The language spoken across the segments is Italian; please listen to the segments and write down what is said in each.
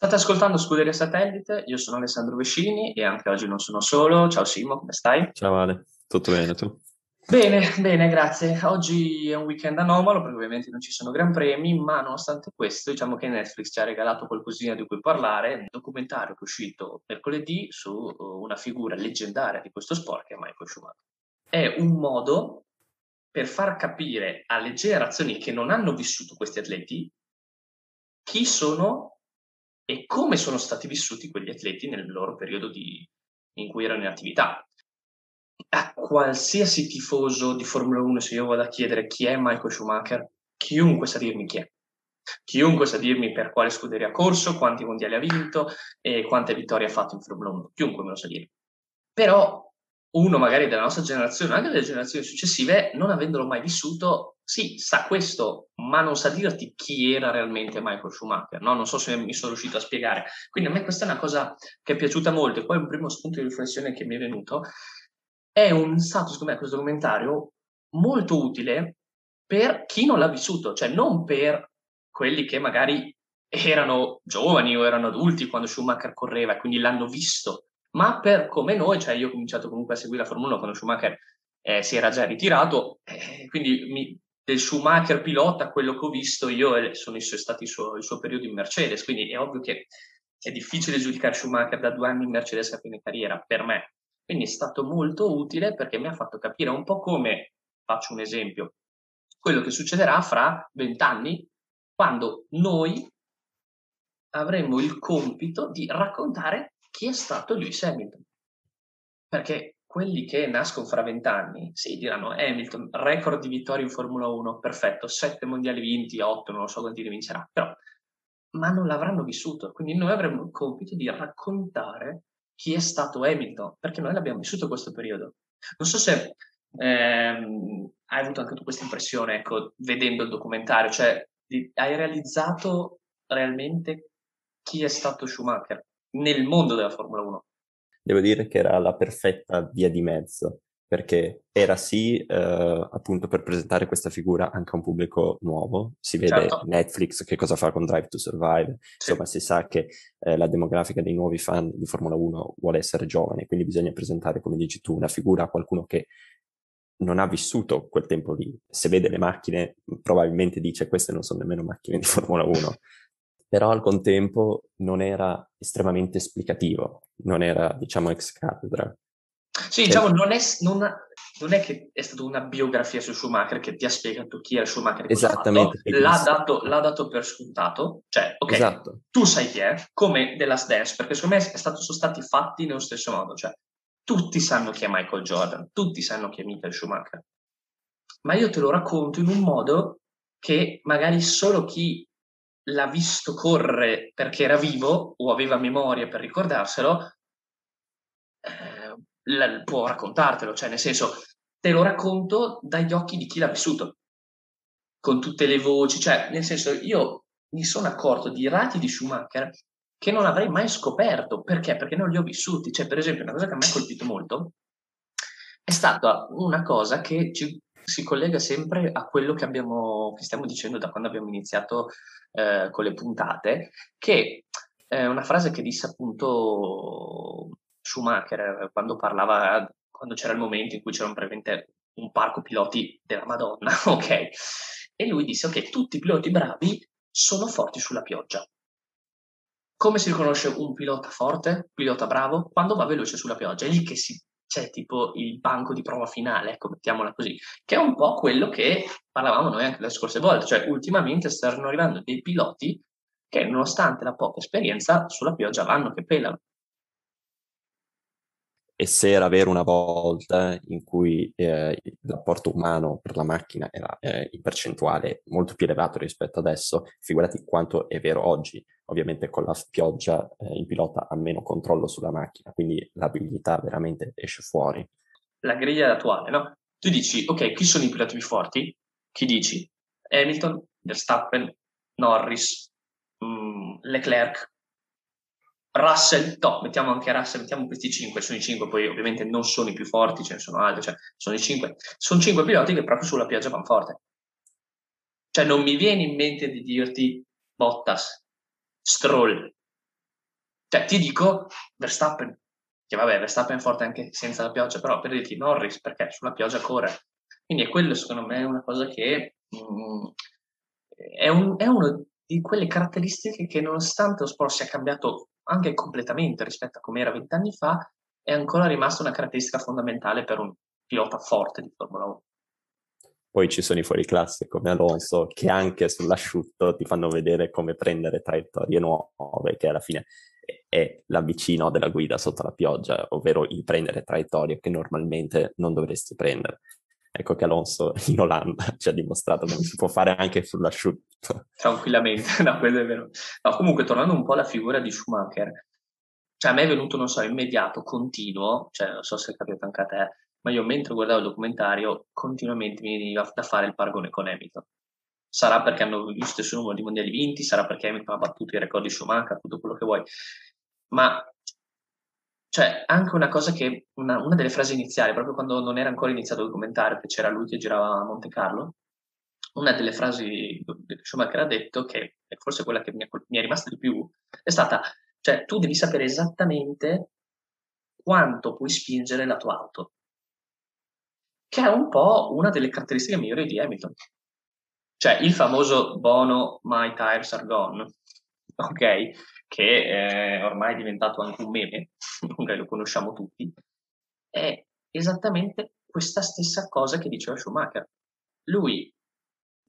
State ascoltando Scuderia Satellite, io sono Alessandro Vescini e anche oggi non sono solo. Ciao Simo, come stai? Ciao Ale, tutto bene tu? Bene, bene, grazie. Oggi è un weekend anomalo perché ovviamente non ci sono gran premi, ma nonostante questo diciamo che Netflix ci ha regalato qualcosina di cui parlare, un documentario che è uscito mercoledì su uh, una figura leggendaria di questo sport che è Michael Schumacher. È un modo per far capire alle generazioni che non hanno vissuto questi atleti chi sono e come sono stati vissuti quegli atleti nel loro periodo di, in cui erano in attività. A qualsiasi tifoso di Formula 1, se io vado a chiedere chi è Michael Schumacher, chiunque sa dirmi chi è. Chiunque sa dirmi per quale scuderia ha corso, quanti mondiali ha vinto e quante vittorie ha fatto in Formula 1. Chiunque me lo sa dire. Però uno magari della nostra generazione, anche delle generazioni successive, non avendolo mai vissuto, sì, sa questo, ma non sa dirti chi era realmente Michael Schumacher, no? Non so se mi sono riuscito a spiegare. Quindi a me questa è una cosa che è piaciuta molto e poi un primo spunto di riflessione che mi è venuto è un stato, secondo me, questo documentario molto utile per chi non l'ha vissuto, cioè non per quelli che magari erano giovani o erano adulti quando Schumacher correva e quindi l'hanno visto ma per come noi, cioè io ho cominciato comunque a seguire la Formula 1 quando Schumacher eh, si era già ritirato, eh, quindi mi, del Schumacher pilota, quello che ho visto io sono stati il suo, il suo periodo in Mercedes, quindi è ovvio che è difficile giudicare Schumacher da due anni in Mercedes a fine carriera, per me. Quindi è stato molto utile perché mi ha fatto capire un po' come, faccio un esempio, quello che succederà fra vent'anni, quando noi avremo il compito di raccontare chi è stato Lewis Hamilton. Perché quelli che nascono fra vent'anni, sì, diranno Hamilton, record di vittorie in Formula 1, perfetto, sette mondiali vinti, otto, non lo so quanti ne vincerà, però, ma non l'avranno vissuto, quindi noi avremo il compito di raccontare chi è stato Hamilton, perché noi l'abbiamo vissuto questo periodo. Non so se ehm, hai avuto anche tu questa impressione, ecco, vedendo il documentario, cioè di, hai realizzato realmente chi è stato Schumacher nel mondo della Formula 1. Devo dire che era la perfetta via di mezzo, perché era sì eh, appunto per presentare questa figura anche a un pubblico nuovo, si vede certo. Netflix che cosa fa con Drive to Survive, sì. insomma si sa che eh, la demografica dei nuovi fan di Formula 1 vuole essere giovane, quindi bisogna presentare, come dici tu, una figura a qualcuno che non ha vissuto quel tempo lì. Se vede le macchine, probabilmente dice queste non sono nemmeno macchine di Formula 1 però al contempo non era estremamente esplicativo, non era, diciamo, ex cattedra. Sì, diciamo, non è, non, non è, che è stata una biografia su Schumacher che ti ha spiegato chi era Schumacher. Esattamente. L'ha dato, l'ha dato, per scontato. Cioè, ok, esatto. tu sai chi è, come The Last Dance, perché secondo me stato, sono stati fatti nello stesso modo. Cioè, tutti sanno chi è Michael Jordan, tutti sanno chi è Michael Schumacher. Ma io te lo racconto in un modo che magari solo chi l'ha visto correre perché era vivo o aveva memoria per ricordarselo, eh, la, può raccontartelo, cioè nel senso te lo racconto dagli occhi di chi l'ha vissuto, con tutte le voci, cioè nel senso io mi sono accorto di rati di Schumacher che non avrei mai scoperto, perché? Perché non li ho vissuti, cioè per esempio una cosa che a me ha colpito molto è stata una cosa che ci si collega sempre a quello che, abbiamo, che stiamo dicendo da quando abbiamo iniziato eh, con le puntate, che è una frase che disse appunto Schumacher quando parlava, quando c'era il momento in cui c'era un, un parco piloti della Madonna, ok? E lui disse, ok, tutti i piloti bravi sono forti sulla pioggia. Come si riconosce un pilota forte, pilota bravo? Quando va veloce sulla pioggia, è lì che si c'è tipo il banco di prova finale, ecco, mettiamola così, che è un po' quello che parlavamo noi anche le scorse volte, cioè ultimamente stanno arrivando dei piloti che nonostante la poca esperienza sulla pioggia vanno che pelano e se era vero una volta in cui eh, l'apporto umano per la macchina era eh, in percentuale molto più elevato rispetto adesso, figurati quanto è vero oggi. Ovviamente con la pioggia eh, il pilota ha meno controllo sulla macchina, quindi l'abilità veramente esce fuori. La griglia attuale, no? Tu dici, ok, chi sono i piloti più forti? Chi dici? Hamilton, Verstappen, Norris, mh, mm, Leclerc, Russell, no, mettiamo anche Russell, mettiamo questi cinque, sono i cinque, poi ovviamente non sono i più forti, ce ne sono altri, cioè sono i cinque. Sono cinque piloti che proprio sulla pioggia vanno forte. Cioè non mi viene in mente di dirti Bottas, Stroll, Cioè, ti dico Verstappen, che vabbè, Verstappen è forte anche senza la pioggia, però per dirti Norris, perché sulla pioggia corre. Quindi è quello, secondo me, una cosa che mm, è, un, è una di quelle caratteristiche che nonostante lo sport sia cambiato anche completamente rispetto a come era vent'anni fa, è ancora rimasta una caratteristica fondamentale per un pilota forte di Formula 1. Poi ci sono i fuoriclasse come Alonso che anche sull'asciutto ti fanno vedere come prendere traiettorie nuove, che alla fine è l'avvicino della guida sotto la pioggia, ovvero il prendere traiettorie che normalmente non dovresti prendere. Ecco che Alonso in Olanda ci ha dimostrato che si può fare anche sull'asciutto. Tranquillamente, no, quello è vero. No, comunque, tornando un po' alla figura di Schumacher, cioè a me è venuto, non so, immediato, continuo, cioè non so se è capito anche a te, ma io mentre guardavo il documentario continuamente mi veniva da fare il paragone con Hamilton. Sarà perché hanno lo stesso numero di mondiali vinti, sarà perché Hamilton ha battuto i record di Schumacher, tutto quello che vuoi. Ma cioè, anche una cosa che, una, una, delle frasi iniziali, proprio quando non era ancora iniziato il documentario, che c'era lui che girava a Monte Carlo, una delle frasi che Schumacher ha detto, che è forse quella che mi è, mi è rimasta di più, è stata, cioè, tu devi sapere esattamente quanto puoi spingere la tua auto che è un po' una delle caratteristiche migliori di Hamilton. Cioè il famoso Bono My Tires Are Gone, ok? Che è ormai è diventato anche un meme, ok, lo conosciamo tutti, è esattamente questa stessa cosa che diceva Schumacher. Lui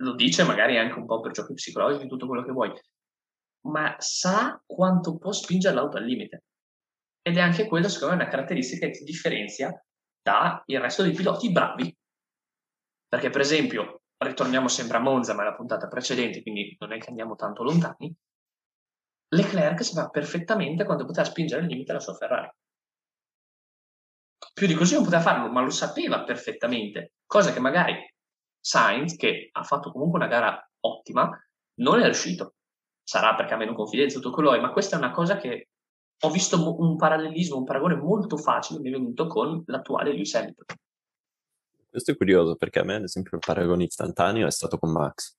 lo dice magari anche un po' per giochi psicologici, tutto quello che vuoi, ma sa quanto può spingere l'auto al limite. Ed è anche quello, secondo me, una caratteristica che ti differenzia dal resto dei piloti bravi. Perché, per esempio, ritorniamo sempre a Monza, ma è la puntata precedente, quindi non è che andiamo tanto lontani. Leclerc sapeva perfettamente quando poteva spingere il limite la sua Ferrari. Più di così non poteva farlo, ma lo sapeva perfettamente, cosa che magari Sainz, che ha fatto comunque una gara ottima, non è riuscito. Sarà perché ha meno confidenza, tutto quello è, ma questa è una cosa che ho visto un parallelismo, un paragone molto facile mi è venuto con l'attuale Lewis Hamilton. Questo è curioso perché a me, ad esempio, il paragone istantaneo è stato con Max.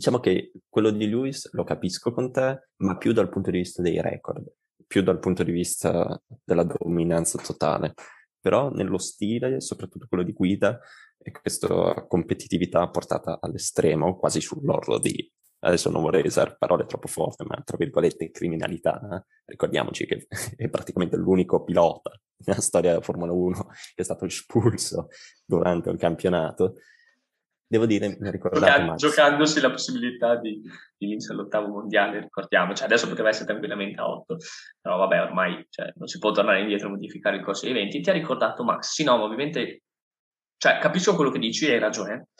Diciamo che quello di Lewis lo capisco con te, ma più dal punto di vista dei record, più dal punto di vista della dominanza totale. Però nello stile, soprattutto quello di guida, e questa competitività portata all'estremo, quasi sull'orlo di adesso non vorrei usare parole troppo forti, ma tra virgolette criminalità, eh? ricordiamoci che è praticamente l'unico pilota nella storia della Formula 1 che è stato espulso durante il campionato. Devo dire, mi ha ricordato Gioca- Giocandosi la possibilità di, di, vincere l'ottavo mondiale, ricordiamo. Cioè, adesso poteva essere tranquillamente a 8, però vabbè, ormai cioè, non si può tornare indietro e modificare il corso degli eventi. Ti ha ricordato Max? Sì, no, ovviamente, cioè, capisco quello che dici, hai ragione,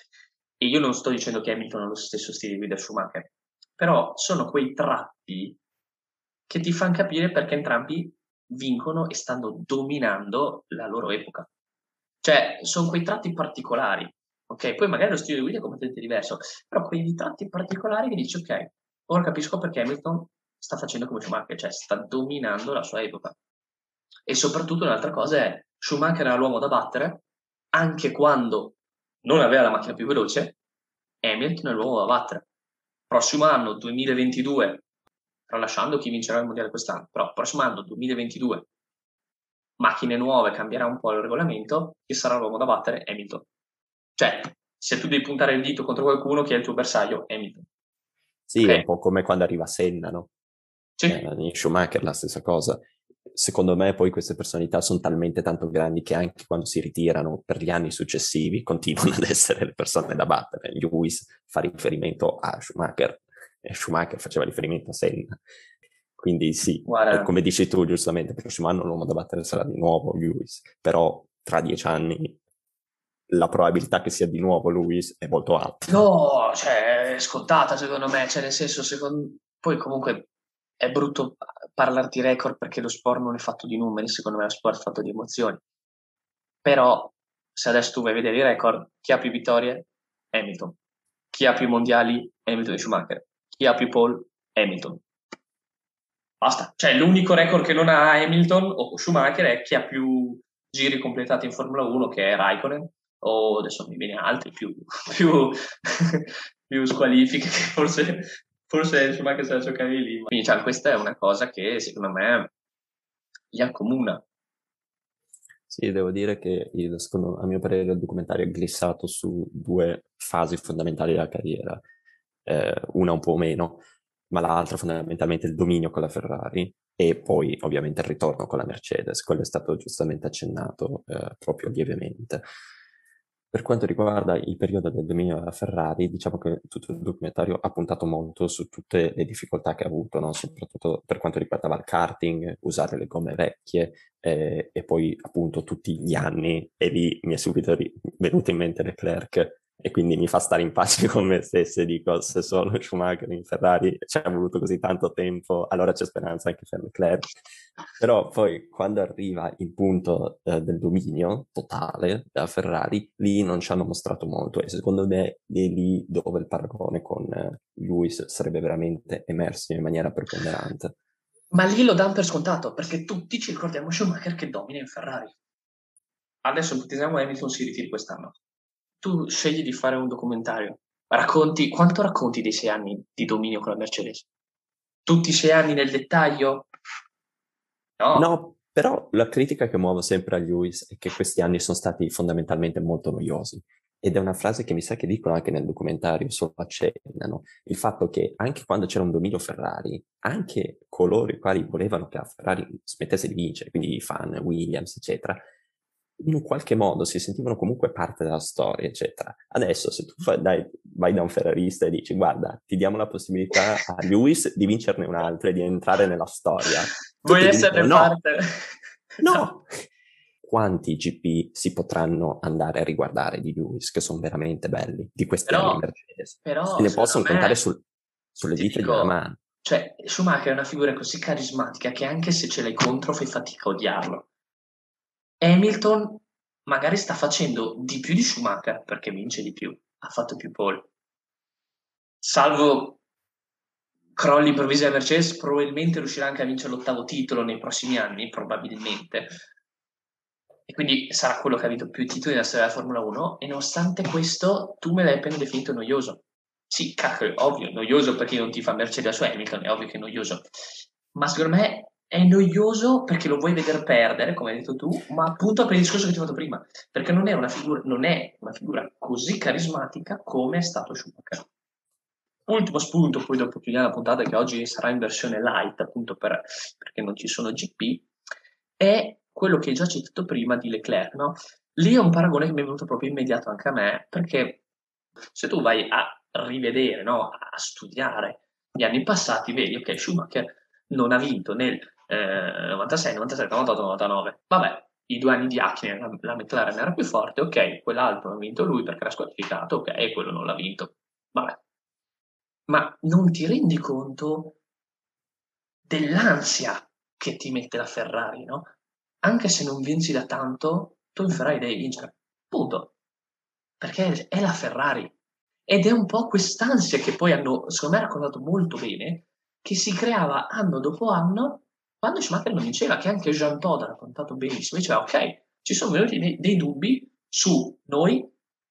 e io non sto dicendo che Hamilton ha lo stesso stile di guida Schumacher, però sono quei tratti che ti fanno capire perché entrambi vincono e stanno dominando la loro epoca. Cioè, sono quei tratti particolari, ok? Poi magari lo stile di guida è completamente diverso, però quei tratti particolari che dici, ok, ora capisco perché Hamilton sta facendo come Schumacher, cioè sta dominando la sua epoca. E soprattutto un'altra cosa è, Schumacher era l'uomo da battere, anche quando non aveva la macchina più veloce, Hamilton è l'uomo da battere. Prossimo anno, 2022, tralasciando chi vincerà il mondiale quest'anno, però prossimo anno, 2022, macchine nuove, cambierà un po' il regolamento, chi sarà l'uomo da battere? Hamilton. Cioè, se tu devi puntare il dito contro qualcuno, chi è il tuo bersaglio? Hamilton. Sì, okay. è un po' come quando arriva Senna, no? Sì. Eh, in Schumacher la stessa cosa secondo me poi queste personalità sono talmente tanto grandi che anche quando si ritirano per gli anni successivi continuano ad essere le persone da battere. Lewis fa riferimento a Schumacher e Schumacher faceva riferimento a Senna. Quindi sì, Guarda. come dici tu giustamente, il prossimo anno l'uomo da battere sarà di nuovo Lewis, però tra dieci anni la probabilità che sia di nuovo Lewis è molto alta. No, cioè, è scontata secondo me, cioè nel senso, secondo... poi comunque è brutto parlare di record perché lo sport non è fatto di numeri, secondo me lo sport è fatto di emozioni. Però se adesso tu vai a vedere i record, chi ha più vittorie? Hamilton. Chi ha più mondiali? Hamilton e Schumacher. Chi ha più pole? Hamilton. Basta. Cioè l'unico record che non ha Hamilton o Schumacher è chi ha più giri completati in Formula 1 che è Raikkonen o adesso mi viene altri più, più, più squalifiche che forse forse Schumacher se la giocavi lì. Quindi cioè, questa è una cosa che secondo me li accomuna. Sì, devo dire che il, secondo, a mio parere il documentario è glissato su due fasi fondamentali della carriera, eh, una un po' meno, ma l'altra fondamentalmente il dominio con la Ferrari e poi ovviamente il ritorno con la Mercedes, quello è stato giustamente accennato eh, proprio lievemente. Per quanto riguarda il periodo del dominio della Ferrari, diciamo che tutto il documentario ha puntato molto su tutte le difficoltà che ha avuto, no? soprattutto per quanto riguardava il karting, usare le gomme vecchie eh, e poi appunto tutti gli anni, e lì mi è subito venuto in mente Leclerc e quindi mi fa stare in pace con me stesso e dico se sono Schumacher in Ferrari ci ha voluto così tanto tempo allora c'è speranza anche per Leclerc. Però poi quando arriva il punto eh, del dominio totale della Ferrari lì non ci hanno mostrato molto e secondo me è lì dove il paragone con eh, Lewis sarebbe veramente emerso in maniera preponderante. Ma lì lo danno per scontato perché tutti ci ricordiamo Schumacher che domina in Ferrari. Adesso ipotizziamo Hamilton si ritiri quest'anno tu scegli di fare un documentario, racconti, quanto racconti dei sei anni di dominio con la Mercedes? Tutti i sei anni nel dettaglio? No. No, però la critica che muovo sempre a Lewis è che questi anni sono stati fondamentalmente molto noiosi. Ed è una frase che mi sa che dicono anche nel documentario, solo accennano, il fatto che anche quando c'era un dominio Ferrari, anche coloro i quali volevano che la Ferrari smettesse di vincere, quindi i fan, Williams, eccetera, in un qualche modo si sentivano comunque parte della storia, eccetera. Adesso, se tu fai, dai, vai da un ferrarista e dici, guarda, ti diamo la possibilità a Lewis di vincerne un'altra e di entrare nella storia. Vuoi essere dicono, parte? No. no. Quanti GP si potranno andare a riguardare di Lewis, che sono veramente belli, di questi però, anni Mercedes? Però, Se ne possono me, contare sul, sulle dita dico, di una mano. Cioè, Schumacher è una figura così carismatica che anche se ce l'hai contro fai fatica a odiarlo Hamilton magari sta facendo di più di Schumacher perché vince di più, ha fatto più pole. Salvo crolli improvvisi a Mercedes, probabilmente riuscirà anche a vincere l'ottavo titolo nei prossimi anni, probabilmente. E quindi sarà quello che ha vinto più titoli nella storia della Formula 1. E nonostante questo, tu me l'hai appena definito noioso. Sì, cacchio, ovvio, noioso perché non ti fa Mercedes su Hamilton, è ovvio che è noioso. Ma secondo me è noioso perché lo vuoi vedere perdere, come hai detto tu, ma appunto per il discorso che ti ho fatto prima, perché non è una figura, è una figura così carismatica come è stato Schumacher. Ultimo spunto, poi dopo chiudiamo la puntata che oggi sarà in versione light, appunto per, perché non ci sono GP, è quello che hai già citato prima di Leclerc, no? Lì è un paragone che mi è venuto proprio immediato anche a me, perché se tu vai a rivedere, no? a studiare gli anni passati, vedi, ok, Schumacher non ha vinto nel 96, 97, 98, 99. Vabbè, i due anni di Hackney la, la McLaren era più forte, ok, quell'altro ha vinto lui perché era squalificato, ok, quello non l'ha vinto. Vabbè. Ma non ti rendi conto dell'ansia che ti mette la Ferrari, no? Anche se non vinci da tanto, tu in Ferrari devi vincere. Punto. Perché è la Ferrari. Ed è un po' quest'ansia che poi hanno, secondo me, raccontato molto bene, che si creava anno dopo anno quando Schumacher non vinceva, che anche Jean Todt ha raccontato benissimo, diceva ok, ci sono venuti dei, dei dubbi su noi,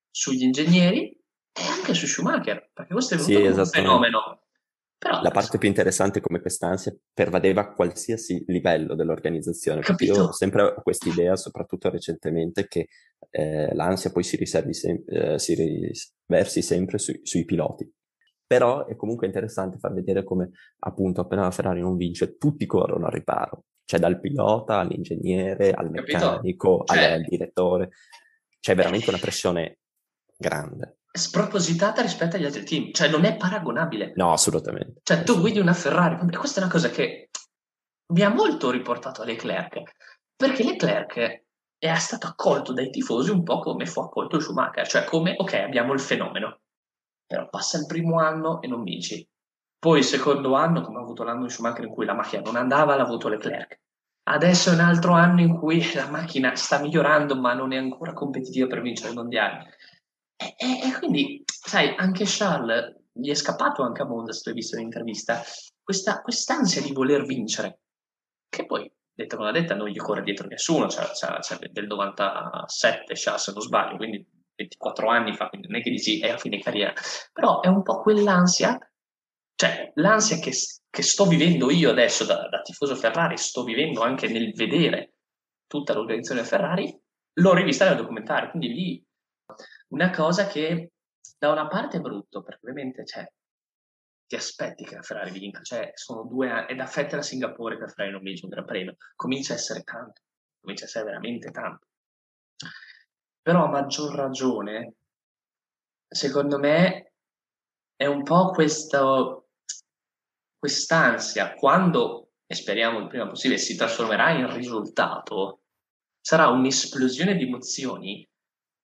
sugli ingegneri e anche su Schumacher, perché questo è venuto sì, un fenomeno. Però, la parte più interessante è come quest'ansia pervadeva qualsiasi livello dell'organizzazione. Capito? Io ho sempre questa idea, soprattutto recentemente, che eh, l'ansia poi si, riservi sem- eh, si riversi sempre su- sui piloti però è comunque interessante far vedere come appunto appena la Ferrari non vince tutti corrono al riparo, cioè dal pilota all'ingegnere, al meccanico, cioè, al direttore, c'è veramente una pressione grande. Spropositata rispetto agli altri team, cioè non è paragonabile. No, assolutamente. Cioè tu guidi una Ferrari, questa è una cosa che mi ha molto riportato a Leclerc, perché Leclerc è stato accolto dai tifosi un po' come fu accolto Schumacher, cioè come, ok, abbiamo il fenomeno, però passa il primo anno e non vinci. Poi il secondo anno, come ha avuto l'anno di Schumacher in cui la macchina non andava, l'ha avuto Leclerc. Adesso è un altro anno in cui la macchina sta migliorando, ma non è ancora competitiva per vincere il mondiale. E, e, e quindi, sai, anche Charles gli è scappato anche a Monza, se tu hai visto l'intervista, questa quest'ansia di voler vincere, che poi, detta come detta, non gli corre dietro nessuno, cioè, cioè, cioè del 97 Charles se non sbaglio, quindi 24 anni fa, quindi non è che dici è a fine carriera, però è un po' quell'ansia Cioè, l'ansia che, che sto vivendo io adesso da, da tifoso Ferrari, sto vivendo anche nel vedere tutta l'organizzazione Ferrari, l'ho rivista nel documentario, quindi lì una cosa che da una parte è brutto, perché ovviamente cioè, ti aspetti che la Ferrari vinca, cioè sono due anni, è da Fettel a Singapore che la Ferrari non vince un Gran Premio, comincia a essere tanto, comincia a essere veramente tanto. Però a maggior ragione, secondo me, è un po' questo, quest'ansia, quando, e speriamo il prima possibile, si trasformerà in risultato, sarà un'esplosione di emozioni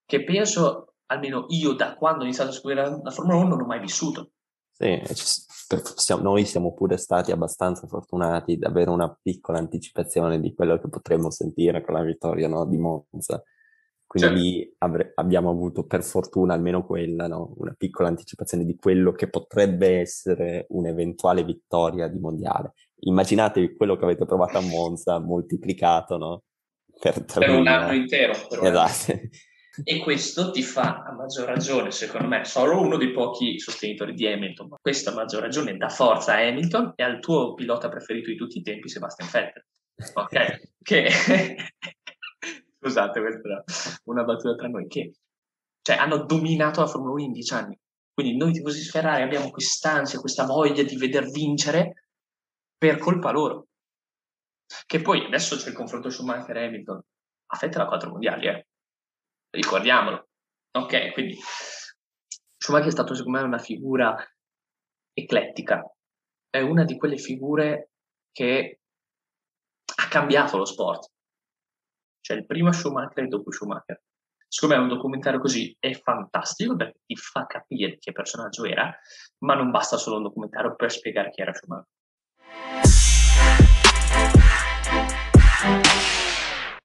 che penso, almeno io da quando ho iniziato a seguire la Formula 1, non ho mai vissuto. Sì, noi siamo pure stati abbastanza fortunati ad avere una piccola anticipazione di quello che potremmo sentire con la vittoria no, di Monza. Quindi certo. lì avre- abbiamo avuto per fortuna almeno quella, no? una piccola anticipazione di quello che potrebbe essere un'eventuale vittoria di mondiale. Immaginatevi quello che avete provato a Monza moltiplicato no? per, per un anno intero. Per esatto. E questo ti fa a maggior ragione, secondo me, solo uno dei pochi sostenitori di Hamilton, ma questo a maggior ragione dà forza a Hamilton e al tuo pilota preferito di tutti i tempi, Sebastian Vettel. Ok? che... Scusate, questa era una battuta tra noi, che cioè, hanno dominato la Formula 1 in dieci anni. Quindi noi tifosi Ferrari abbiamo quest'ansia, questa voglia di veder vincere per colpa loro. Che poi adesso c'è il confronto Schumacher e Hamilton. A Vettel ha quattro mondiali, eh ricordiamolo. Ok, quindi Schumacher è stato secondo me una figura eclettica, è una di quelle figure che ha cambiato lo sport cioè il primo Schumacher e dopo Schumacher. Secondo me un documentario così è fantastico perché ti fa capire che personaggio era, ma non basta solo un documentario per spiegare chi era Schumacher.